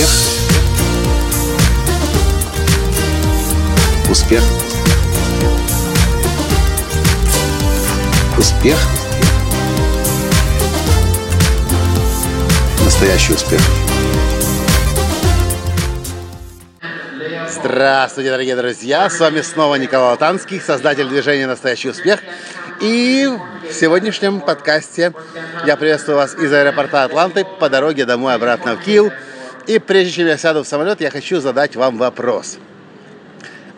Успех. Успех. Успех. Настоящий успех. Здравствуйте, дорогие друзья! С вами снова Николай Танский, создатель движения «Настоящий успех». И в сегодняшнем подкасте я приветствую вас из аэропорта Атланты по дороге домой обратно в Киев. И прежде чем я сяду в самолет, я хочу задать вам вопрос –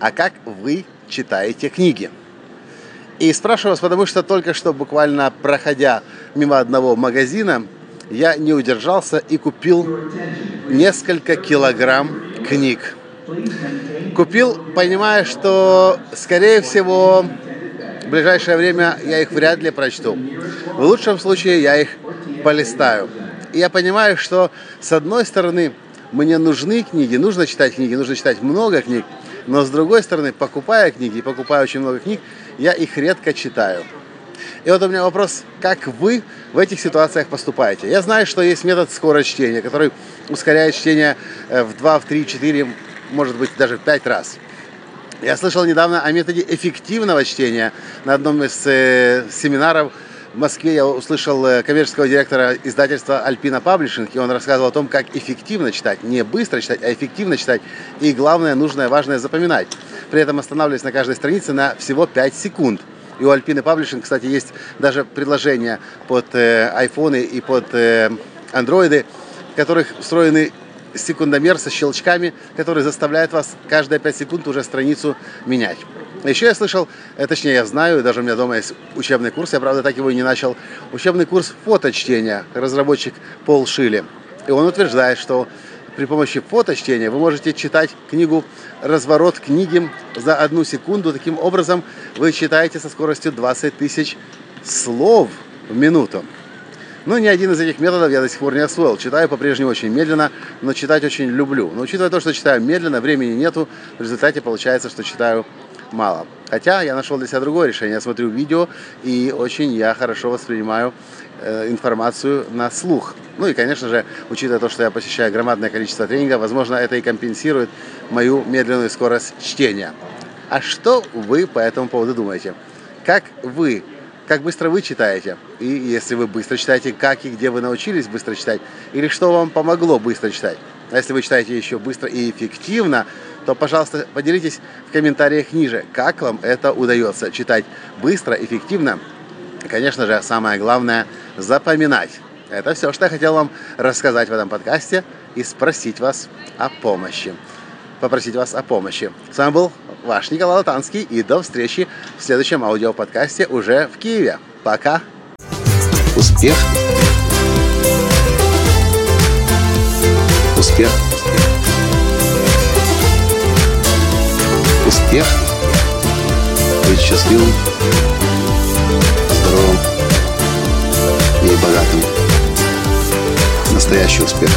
а как вы читаете книги? И спрашиваю вас, потому что только что, буквально проходя мимо одного магазина, я не удержался и купил несколько килограмм книг. Купил, понимая, что, скорее всего, в ближайшее время я их вряд ли прочту. В лучшем случае я их полистаю. И я понимаю, что, с одной стороны, мне нужны книги, нужно читать книги, нужно читать много книг, но с другой стороны, покупая книги, и покупая очень много книг, я их редко читаю. И вот у меня вопрос, как вы в этих ситуациях поступаете? Я знаю, что есть метод скорочтения, который ускоряет чтение э, в 2, в 3, 4, может быть, даже в 5 раз. Я слышал недавно о методе эффективного чтения на одном из э, семинаров в Москве я услышал э, коммерческого директора издательства Альпина Паблишинг, и он рассказывал о том, как эффективно читать, не быстро читать, а эффективно читать, и главное, нужное, важное запоминать. При этом останавливаясь на каждой странице на всего 5 секунд. И у Альпины Паблишинг, кстати, есть даже предложения под э, айфоны и под э, андроиды, в которых встроены секундомер со щелчками, который заставляет вас каждые 5 секунд уже страницу менять. Еще я слышал, э, точнее я знаю, даже у меня дома есть учебный курс, я правда так его и не начал, учебный курс фоточтения, разработчик Пол Шили. И он утверждает, что при помощи фоточтения вы можете читать книгу «Разворот книги» за одну секунду. Таким образом, вы читаете со скоростью 20 тысяч слов в минуту. Но ни один из этих методов я до сих пор не освоил. Читаю по-прежнему очень медленно, но читать очень люблю. Но учитывая то, что читаю медленно, времени нету, в результате получается, что читаю мало. Хотя я нашел для себя другое решение. Я смотрю видео и очень я хорошо воспринимаю э, информацию на слух. Ну и, конечно же, учитывая то, что я посещаю громадное количество тренингов, возможно, это и компенсирует мою медленную скорость чтения. А что вы по этому поводу думаете? Как вы как быстро вы читаете. И если вы быстро читаете, как и где вы научились быстро читать, или что вам помогло быстро читать. А если вы читаете еще быстро и эффективно, то, пожалуйста, поделитесь в комментариях ниже, как вам это удается читать быстро, эффективно. И, конечно же, самое главное – запоминать. Это все, что я хотел вам рассказать в этом подкасте и спросить вас о помощи. Попросить вас о помощи. С вами был ваш Николай Латанский и до встречи в следующем аудиоподкасте уже в Киеве. Пока! Успех! Успех! Успех! Быть счастливым, здоровым и богатым. Настоящий успех!